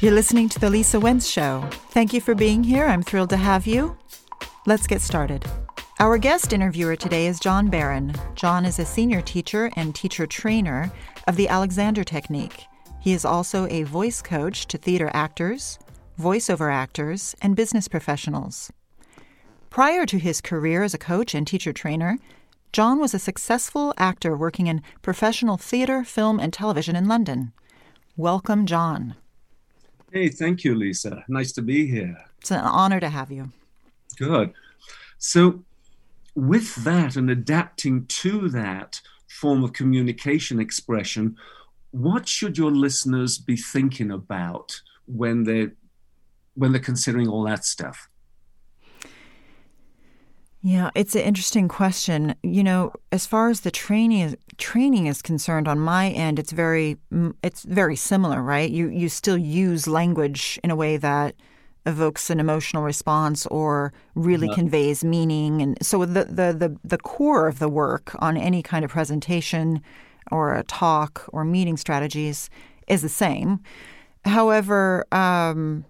You're listening to The Lisa Wentz Show. Thank you for being here. I'm thrilled to have you. Let's get started. Our guest interviewer today is John Barron. John is a senior teacher and teacher trainer of the Alexander Technique. He is also a voice coach to theater actors, voiceover actors, and business professionals. Prior to his career as a coach and teacher trainer, John was a successful actor working in professional theater, film, and television in London. Welcome, John. Hey, thank you, Lisa. Nice to be here. It's an honor to have you. Good. So, with that and adapting to that form of communication expression, what should your listeners be thinking about when they're when they're considering all that stuff? Yeah, it's an interesting question. You know, as far as the training is, training is concerned, on my end, it's very it's very similar, right? You you still use language in a way that evokes an emotional response or really conveys meaning, and so the, the the the core of the work on any kind of presentation or a talk or meeting strategies is the same. However, um,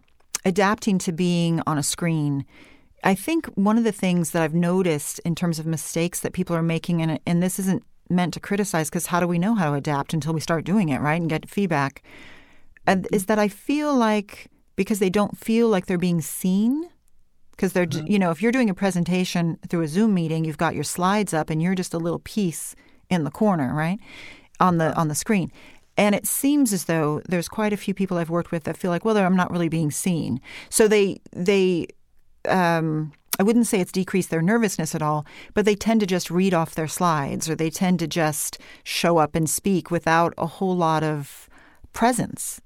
adapting to being on a screen I think one of the things that I've noticed in terms of mistakes that people are making, and, and this isn't meant to criticize because how do we know how to adapt until we start doing it, right, and get feedback, is that I feel like because they don't feel like they're being seen, because they're, mm-hmm. you know, if you're doing a presentation through a Zoom meeting, you've got your slides up and you're just a little piece in the corner, right, on the on the screen. And it seems as though there's quite a few people I've worked with that feel like, well, I'm not really being seen. So they they um, I wouldn't say it's decreased their nervousness at all, but they tend to just read off their slides or they tend to just show up and speak without a whole lot of presence.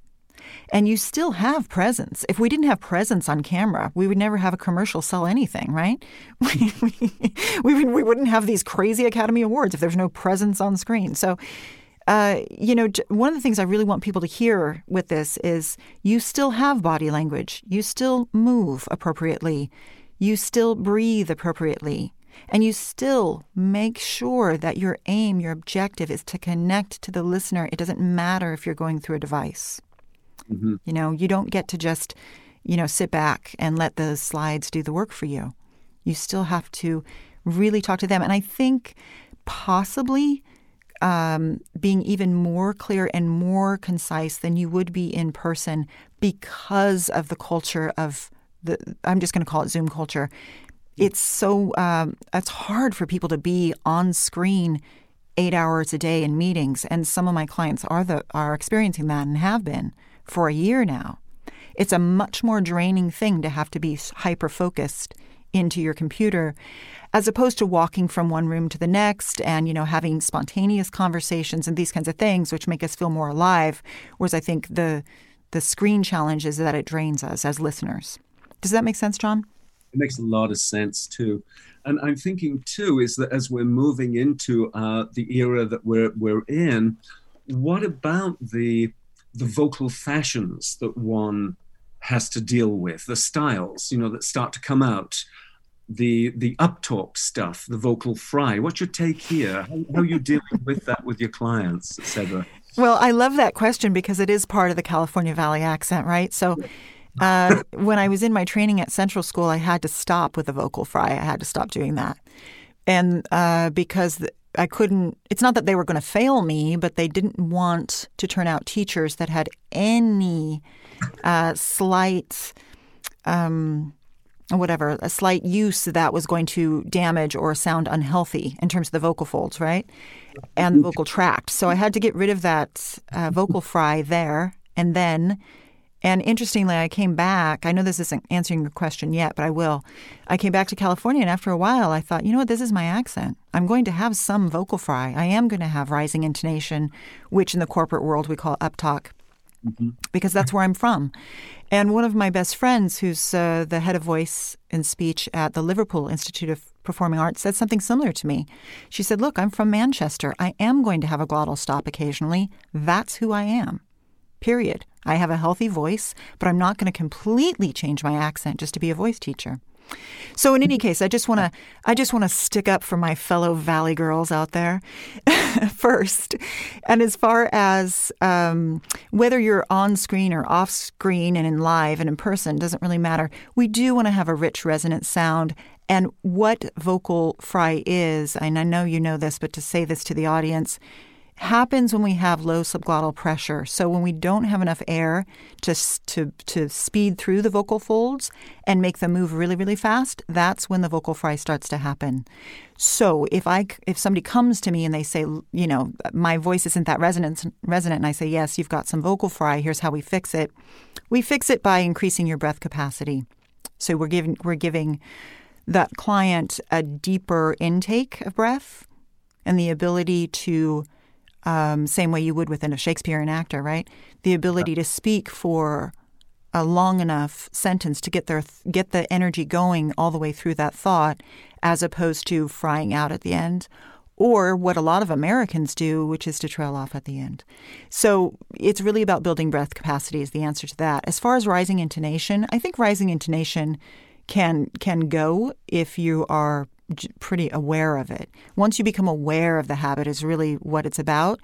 And you still have presence. If we didn't have presence on camera, we would never have a commercial sell anything, right? we, we, we wouldn't have these crazy Academy Awards if there's no presence on screen. So, uh, you know, one of the things I really want people to hear with this is you still have body language. You still move appropriately. You still breathe appropriately. And you still make sure that your aim, your objective is to connect to the listener. It doesn't matter if you're going through a device. Mm-hmm. You know, you don't get to just, you know, sit back and let the slides do the work for you. You still have to really talk to them. And I think possibly um, being even more clear and more concise than you would be in person because of the culture of the, I'm just going to call it Zoom culture. It's so, um, it's hard for people to be on screen eight hours a day in meetings. And some of my clients are, the, are experiencing that and have been for a year now. It's a much more draining thing to have to be hyper focused into your computer as opposed to walking from one room to the next and you know having spontaneous conversations and these kinds of things which make us feel more alive whereas i think the the screen challenge is that it drains us as listeners does that make sense john it makes a lot of sense too and i'm thinking too is that as we're moving into uh, the era that we're we're in what about the the vocal fashions that one has to deal with the styles you know that start to come out the the uptalk stuff, the vocal fry. What's your take here? How, how are you dealing with that with your clients, etc.? Well, I love that question because it is part of the California Valley accent, right? So. Uh, when I was in my training at Central School, I had to stop with the vocal fry. I had to stop doing that, and uh, because I couldn't. It's not that they were going to fail me, but they didn't want to turn out teachers that had any uh, slight um, whatever, a slight use that was going to damage or sound unhealthy in terms of the vocal folds, right? And the vocal tract. So I had to get rid of that uh, vocal fry there. And then, and interestingly, I came back. I know this isn't answering your question yet, but I will. I came back to California, and after a while, I thought, you know what, this is my accent. I'm going to have some vocal fry. I am going to have rising intonation, which in the corporate world we call uptalk mm-hmm. because that's where I'm from. And one of my best friends, who's uh, the head of voice and speech at the Liverpool Institute of Performing Arts, said something similar to me. She said, Look, I'm from Manchester. I am going to have a glottal stop occasionally. That's who I am. Period. I have a healthy voice, but I'm not going to completely change my accent just to be a voice teacher. So in any case, I just want to I just want to stick up for my fellow Valley girls out there first. And as far as um, whether you're on screen or off screen and in live and in person doesn't really matter. We do want to have a rich resonant sound. And what vocal fry is, and I know you know this, but to say this to the audience happens when we have low subglottal pressure. So when we don't have enough air to, to, to speed through the vocal folds and make them move really, really fast, that's when the vocal fry starts to happen. So if I if somebody comes to me and they say, you know, my voice isn't that resonant, resonant, and I say, yes, you've got some vocal fry. Here's how we fix it. We fix it by increasing your breath capacity. So we're giving we're giving that client a deeper intake of breath and the ability to um, same way you would within a Shakespearean actor, right? The ability to speak for a long enough sentence to get their get the energy going all the way through that thought, as opposed to frying out at the end, or what a lot of Americans do, which is to trail off at the end. So it's really about building breath capacity is the answer to that. As far as rising intonation, I think rising intonation can can go if you are pretty aware of it. Once you become aware of the habit, is really what it's about.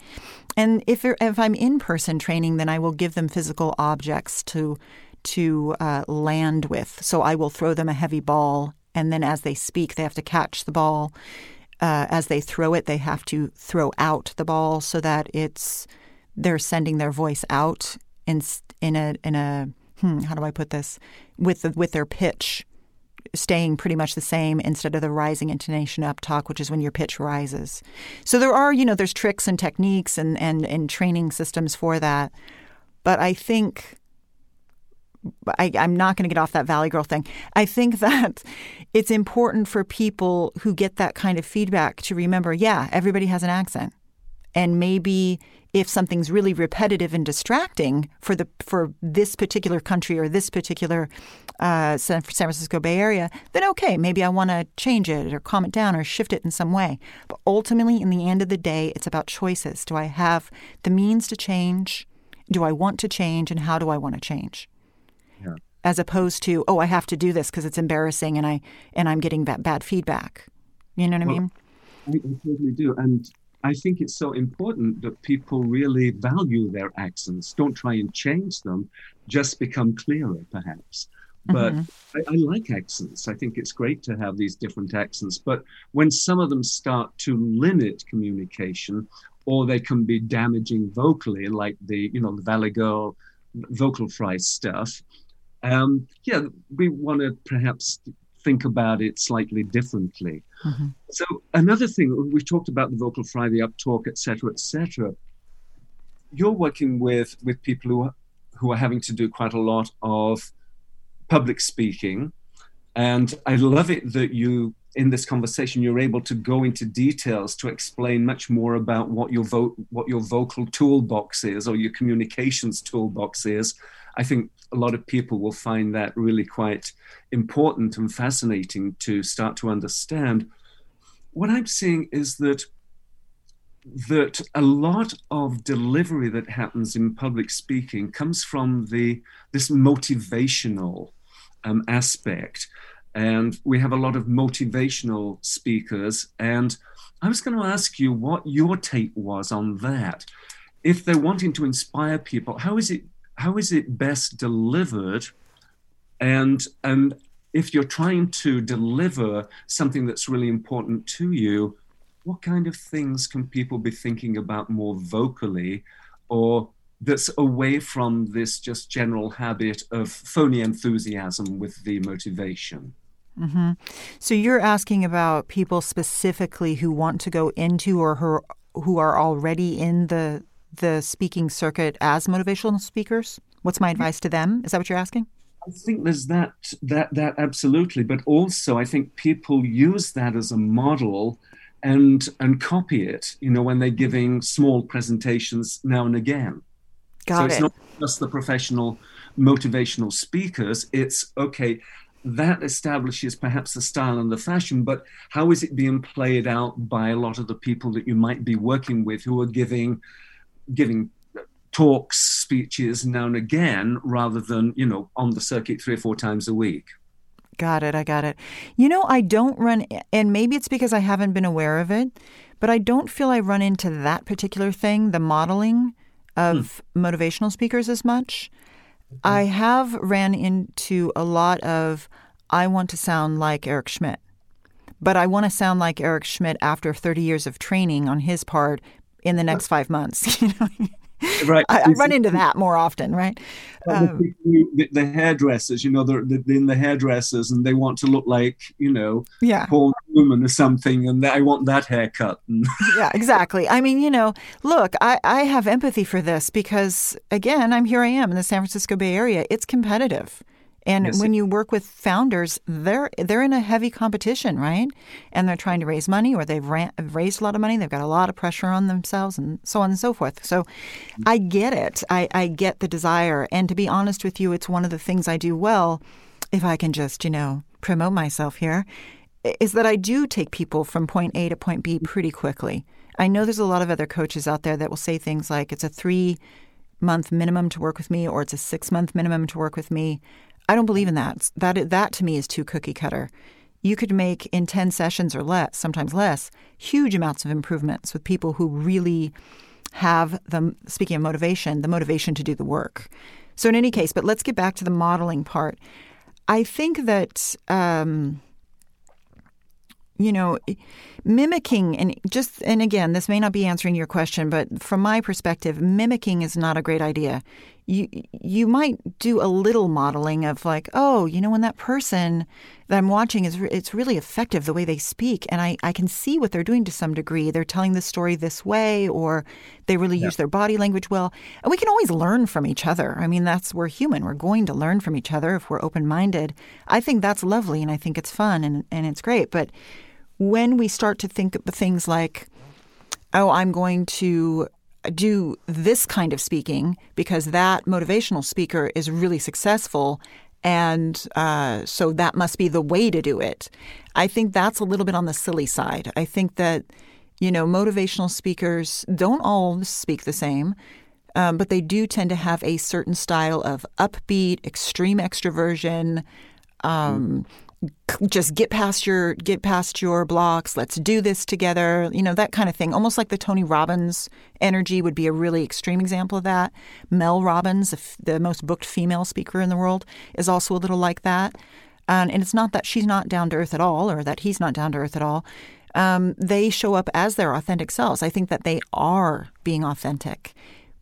And if if I'm in person training, then I will give them physical objects to to uh, land with. So I will throw them a heavy ball, and then as they speak, they have to catch the ball. Uh, as they throw it, they have to throw out the ball so that it's they're sending their voice out in in a in a hmm, how do I put this with the, with their pitch staying pretty much the same instead of the rising intonation up talk, which is when your pitch rises. So there are, you know, there's tricks and techniques and, and, and training systems for that. But I think I, am not going to get off that Valley Girl thing. I think that it's important for people who get that kind of feedback to remember, yeah, everybody has an accent. And maybe if something's really repetitive and distracting for the for this particular country or this particular uh, San, Francisco Bay Area, then okay, maybe I want to change it or calm it down or shift it in some way. But ultimately, in the end of the day, it's about choices. Do I have the means to change? Do I want to change? And how do I want to change? Yeah. As opposed to, oh, I have to do this because it's embarrassing and I and I'm getting bad, bad feedback. You know what well, I mean? I, I totally do. And I think it's so important that people really value their accents. Don't try and change them, just become clearer, perhaps. But mm-hmm. I, I, like accents. I think it's great to have these different accents. But when some of them start to limit communication, or they can be damaging vocally, like the you know the Valley Girl vocal fry stuff, um, yeah, we want to perhaps think about it slightly differently. Mm-hmm. So another thing we talked about the vocal fry, the uptalk, etc., etc. You're working with with people who are, who are having to do quite a lot of public speaking, and I love it that you in this conversation you're able to go into details to explain much more about what your vo- what your vocal toolbox is or your communications toolbox is. I think a lot of people will find that really quite important and fascinating to start to understand. What I'm seeing is that that a lot of delivery that happens in public speaking comes from the this motivational um, aspect, and we have a lot of motivational speakers. And I was going to ask you what your take was on that. If they're wanting to inspire people, how is it how is it best delivered and and if you're trying to deliver something that's really important to you what kind of things can people be thinking about more vocally or that's away from this just general habit of phony enthusiasm with the motivation mm-hmm. so you're asking about people specifically who want to go into or who, who are already in the the speaking circuit as motivational speakers? What's my advice to them? Is that what you're asking? I think there's that that that absolutely, but also I think people use that as a model and and copy it. You know, when they're giving small presentations now and again. Got so it's not just the professional motivational speakers. It's okay. That establishes perhaps the style and the fashion, but how is it being played out by a lot of the people that you might be working with who are giving giving talks, speeches now and again, rather than you know on the circuit three or four times a week. Got it. I got it. You know, I don't run, and maybe it's because I haven't been aware of it, but I don't feel I run into that particular thing, the modeling of hmm. motivational speakers as much. Mm-hmm. I have ran into a lot of, I want to sound like Eric Schmidt, but I want to sound like Eric Schmidt after 30 years of training on his part in the next five months. You know? right. I, I, run into that more often, right? Um, the, the, hairdressers, you know, they're, they're, in the hairdressers and they want to look like, you know, yeah. Paul Newman or something, and I want that haircut. yeah, exactly. I mean, you know, look, I, I have empathy for this because, again, I'm here I am in the San Francisco Bay Area. It's competitive. And yes. when you work with founders, they're they're in a heavy competition, right? And they're trying to raise money, or they've ran, raised a lot of money. They've got a lot of pressure on themselves, and so on and so forth. So, mm-hmm. I get it. I, I get the desire, and to be honest with you, it's one of the things I do well. If I can just, you know, promote myself here, is that I do take people from point A to point B pretty quickly. I know there's a lot of other coaches out there that will say things like it's a three month minimum to work with me, or it's a six month minimum to work with me. I don't believe in that. That that to me is too cookie cutter. You could make in 10 sessions or less, sometimes less, huge amounts of improvements with people who really have the speaking of motivation, the motivation to do the work. So in any case, but let's get back to the modeling part. I think that um, you know, mimicking and just and again, this may not be answering your question, but from my perspective, mimicking is not a great idea. You you might do a little modeling of like, oh, you know, when that person that I'm watching is it's really effective the way they speak, and I I can see what they're doing to some degree. They're telling the story this way, or they really yeah. use their body language well, and we can always learn from each other. I mean, that's we're human. We're going to learn from each other if we're open minded. I think that's lovely, and I think it's fun and and it's great, but when we start to think of things like, oh, I'm going to do this kind of speaking because that motivational speaker is really successful. And uh, so that must be the way to do it. I think that's a little bit on the silly side. I think that, you know, motivational speakers don't all speak the same. Um, but they do tend to have a certain style of upbeat, extreme extroversion, um, just get past your get past your blocks. Let's do this together you know that kind of thing. Almost like the tony robbins energy would be a really extreme example of that. Mel robbins the most booked female speaker in the world is also a little like that. And, and it's not that she's not down to earth at all or that he's not down to earth at all. Um, they show up as their authentic selves. I think that they are being authentic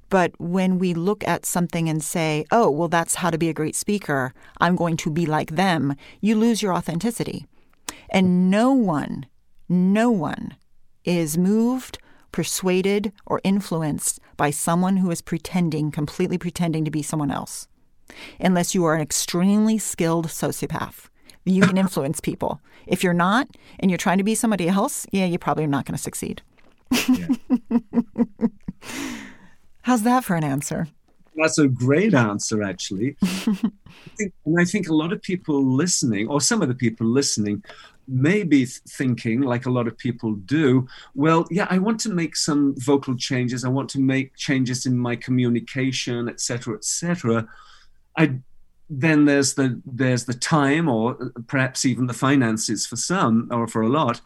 but when we look at something and say, oh, well, that's how to be a great speaker, I'm going to be like them, you lose your authenticity. And no one, no one is moved, persuaded, or influenced by someone who is pretending, completely pretending to be someone else. Unless you are an extremely skilled sociopath. You can influence people. If you're not and you're trying to be somebody else, yeah, you probably are not going to succeed. Yeah. How's that for an answer? That's a great answer, actually. I think, and I think a lot of people listening, or some of the people listening, may be thinking, like a lot of people do, well, yeah, I want to make some vocal changes. I want to make changes in my communication, etc., etc. I then there's the there's the time, or uh, perhaps even the finances for some, or for a lot.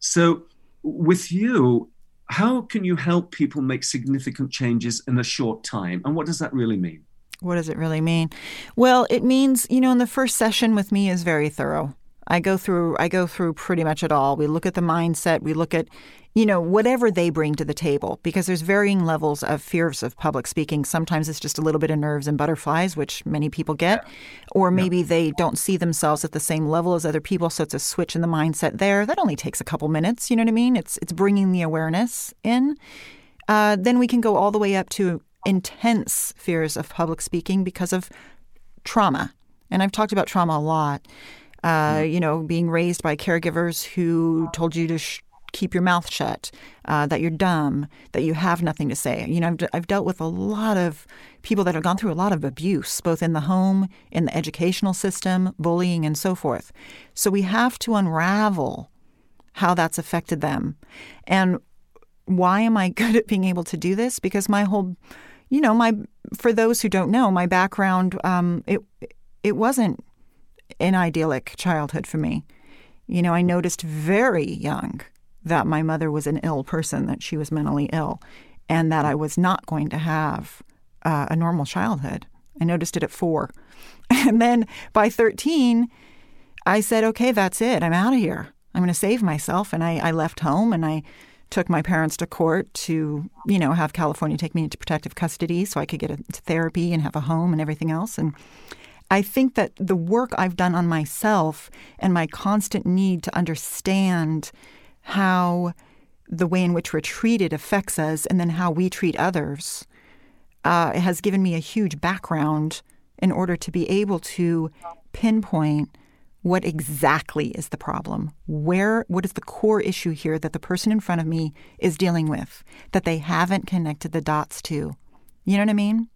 So with you, how can you help people make significant changes in a short time? And what does that really mean? What does it really mean? Well, it means, you know, in the first session with me is very thorough. I go through I go through pretty much it all. We look at the mindset, we look at you know whatever they bring to the table because there's varying levels of fears of public speaking. Sometimes it's just a little bit of nerves and butterflies, which many people get, or maybe they don't see themselves at the same level as other people, so it's a switch in the mindset there. That only takes a couple minutes, you know what I mean? It's it's bringing the awareness in. Uh, then we can go all the way up to intense fears of public speaking because of trauma. And I've talked about trauma a lot. Uh, you know, being raised by caregivers who told you to sh- keep your mouth shut, uh, that you're dumb, that you have nothing to say. You know, I've, I've dealt with a lot of people that have gone through a lot of abuse, both in the home, in the educational system, bullying, and so forth. So we have to unravel how that's affected them. And why am I good at being able to do this? Because my whole, you know, my for those who don't know, my background, um, it it wasn't an idyllic childhood for me. You know, I noticed very young that my mother was an ill person, that she was mentally ill, and that I was not going to have uh, a normal childhood. I noticed it at four. And then by 13, I said, okay, that's it. I'm out of here. I'm going to save myself. And I, I left home and I took my parents to court to, you know, have California take me into protective custody so I could get into therapy and have a home and everything else. And I think that the work I've done on myself and my constant need to understand how the way in which we're treated affects us and then how we treat others uh, has given me a huge background in order to be able to pinpoint what exactly is the problem. Where what is the core issue here that the person in front of me is dealing with that they haven't connected the dots to? You know what i mean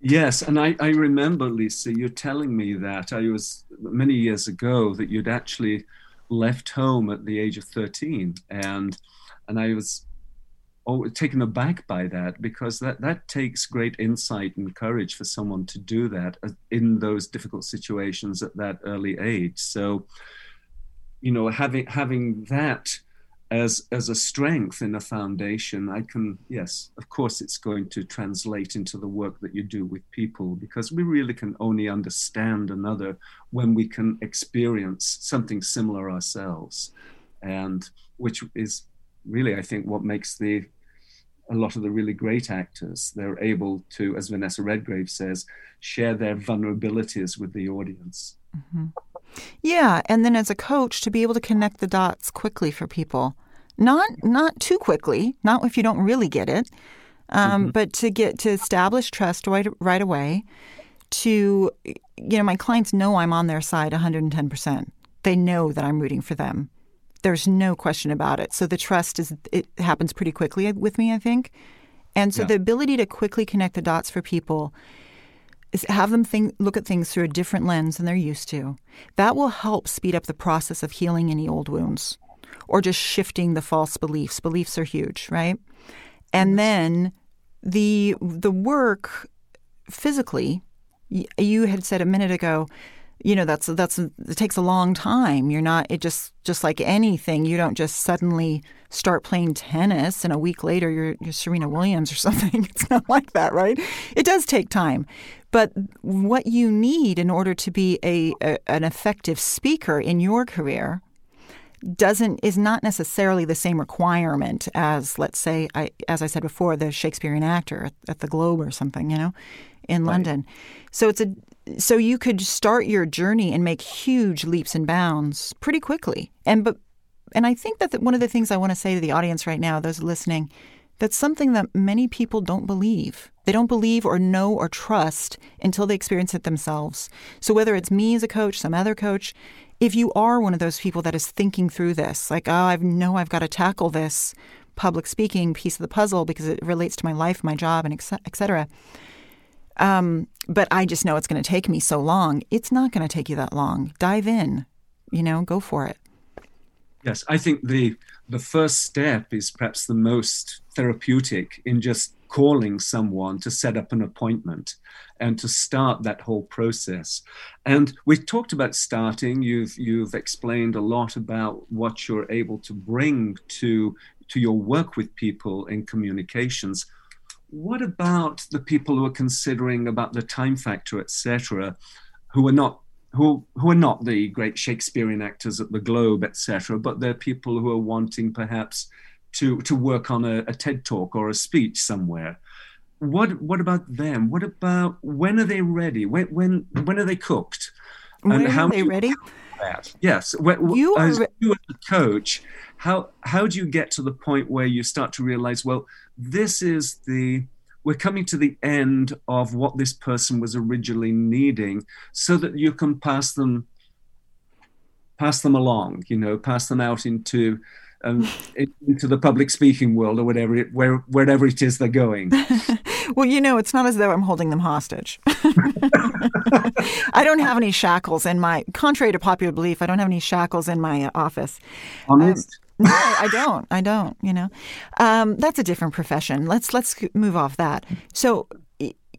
yes and i, I remember lisa you telling me that i was many years ago that you'd actually left home at the age of 13 and and i was oh, taken aback by that because that, that takes great insight and courage for someone to do that uh, in those difficult situations at that early age. So, you know, having having that as as a strength in a foundation, I can yes, of course, it's going to translate into the work that you do with people because we really can only understand another when we can experience something similar ourselves, and which is really, I think, what makes the a lot of the really great actors, they're able to, as Vanessa Redgrave says, share their vulnerabilities with the audience. Mm-hmm. Yeah, and then as a coach, to be able to connect the dots quickly for people, not not too quickly, not if you don't really get it, um, mm-hmm. but to get to establish trust right right away. To you know, my clients know I'm on their side 110 percent. They know that I'm rooting for them. There's no question about it. So the trust is it happens pretty quickly with me, I think. And so yeah. the ability to quickly connect the dots for people is have them think look at things through a different lens than they're used to. That will help speed up the process of healing any old wounds or just shifting the false beliefs. Beliefs are huge, right? And then the the work physically you had said a minute ago you know that's that's it takes a long time. You're not it just just like anything you don't just suddenly start playing tennis and a week later you're you're Serena Williams or something. It's not like that right? It does take time. But what you need in order to be a, a an effective speaker in your career doesn't is not necessarily the same requirement as let's say I, as I said before the Shakespearean actor at, at the Globe or something you know in right. London. So it's a so you could start your journey and make huge leaps and bounds pretty quickly. And but and I think that the, one of the things I want to say to the audience right now, those listening, that's something that many people don't believe. They don't believe or know or trust until they experience it themselves. So whether it's me as a coach, some other coach, if you are one of those people that is thinking through this, like, oh, I know I've got to tackle this public speaking piece of the puzzle because it relates to my life, my job, and et cetera, um, but I just know it's going to take me so long. It's not going to take you that long. Dive in, you know, go for it. Yes, I think the the first step is perhaps the most therapeutic in just calling someone to set up an appointment and to start that whole process. And we've talked about starting. You've you've explained a lot about what you're able to bring to to your work with people in communications what about the people who are considering about the time factor, etc., who are not who who are not the great Shakespearean actors at the Globe, etc., but they're people who are wanting perhaps to to work on a, a TED talk or a speech somewhere. What what about them? What about when are they ready? When when when are they cooked? When how are they ready? That? Yes. When, you as re- you as a coach, how how do you get to the point where you start to realize, well, this is the we're coming to the end of what this person was originally needing so that you can pass them pass them along you know pass them out into um, into the public speaking world or whatever it, where wherever it is they're going well you know it's not as though i'm holding them hostage i don't have any shackles in my contrary to popular belief i don't have any shackles in my office honest um, no, I don't. I don't. You know, um, that's a different profession. Let's let's move off that. So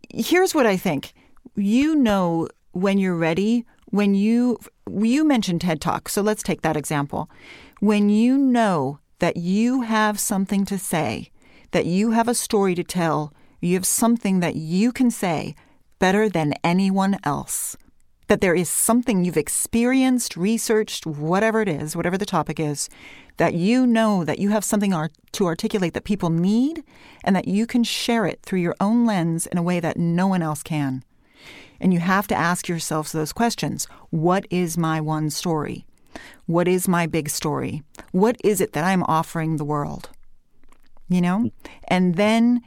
here's what I think. You know when you're ready when you you mentioned TED Talk, so let's take that example. When you know that you have something to say, that you have a story to tell, you have something that you can say better than anyone else. That there is something you've experienced, researched, whatever it is, whatever the topic is, that you know that you have something to articulate that people need and that you can share it through your own lens in a way that no one else can. And you have to ask yourselves those questions What is my one story? What is my big story? What is it that I'm offering the world? You know? And then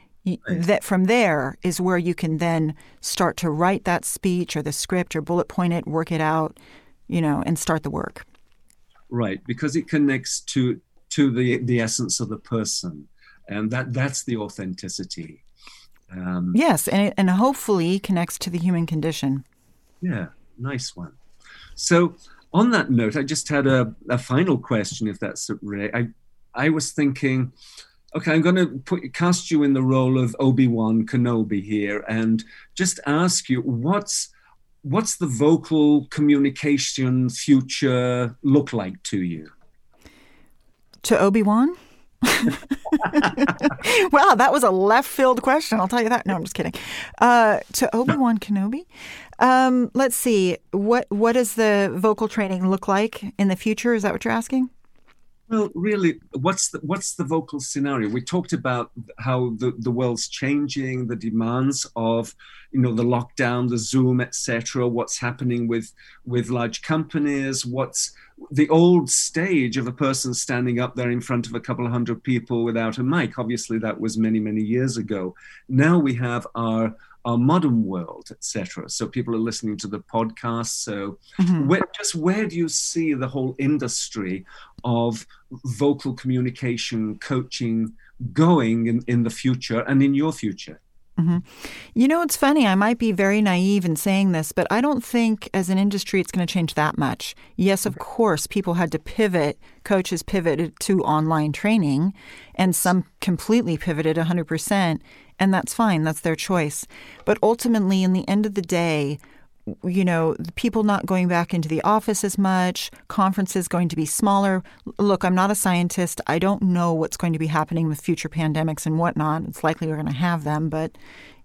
that from there is where you can then start to write that speech or the script or bullet point it, work it out, you know, and start the work. Right, because it connects to to the the essence of the person, and that that's the authenticity. Um, yes, and it, and hopefully connects to the human condition. Yeah, nice one. So on that note, I just had a, a final question, if that's right. I I was thinking, okay, I'm going to put cast you in the role of Obi Wan Kenobi here, and just ask you what's what's the vocal communication future look like to you? To Obi Wan. wow, that was a left field question. I'll tell you that. No, I'm just kidding. Uh, to Obi Wan Kenobi, um, let's see. What what does the vocal training look like in the future? Is that what you're asking? Well, really, what's the what's the vocal scenario? We talked about how the, the world's changing, the demands of you know the lockdown, the Zoom, etc. What's happening with with large companies? What's the old stage of a person standing up there in front of a couple of hundred people without a mic? Obviously, that was many many years ago. Now we have our our modern world, etc. So people are listening to the podcast. So mm-hmm. where, just where do you see the whole industry of vocal communication coaching going in, in the future and in your future? Mm-hmm. You know, it's funny. I might be very naive in saying this, but I don't think as an industry it's going to change that much. Yes, of course, people had to pivot, coaches pivoted to online training, and some completely pivoted 100%, and that's fine. That's their choice. But ultimately, in the end of the day, you know, people not going back into the office as much, conferences going to be smaller. Look, I'm not a scientist. I don't know what's going to be happening with future pandemics and whatnot. It's likely we're going to have them, but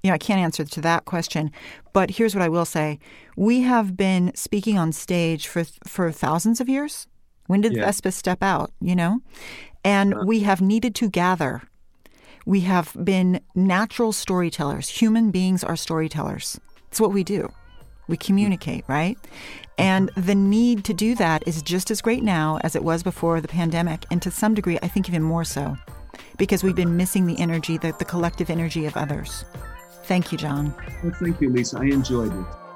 you know, I can't answer to that question. But here's what I will say: we have been speaking on stage for for thousands of years. When did yeah. Thespis step out? You know, and uh-huh. we have needed to gather. We have been natural storytellers. Human beings are storytellers. It's what we do. We communicate, right? And the need to do that is just as great now as it was before the pandemic, and to some degree, I think even more so, because we've been missing the energy, the, the collective energy of others. Thank you, John. Well, thank you, Lisa. I enjoyed it.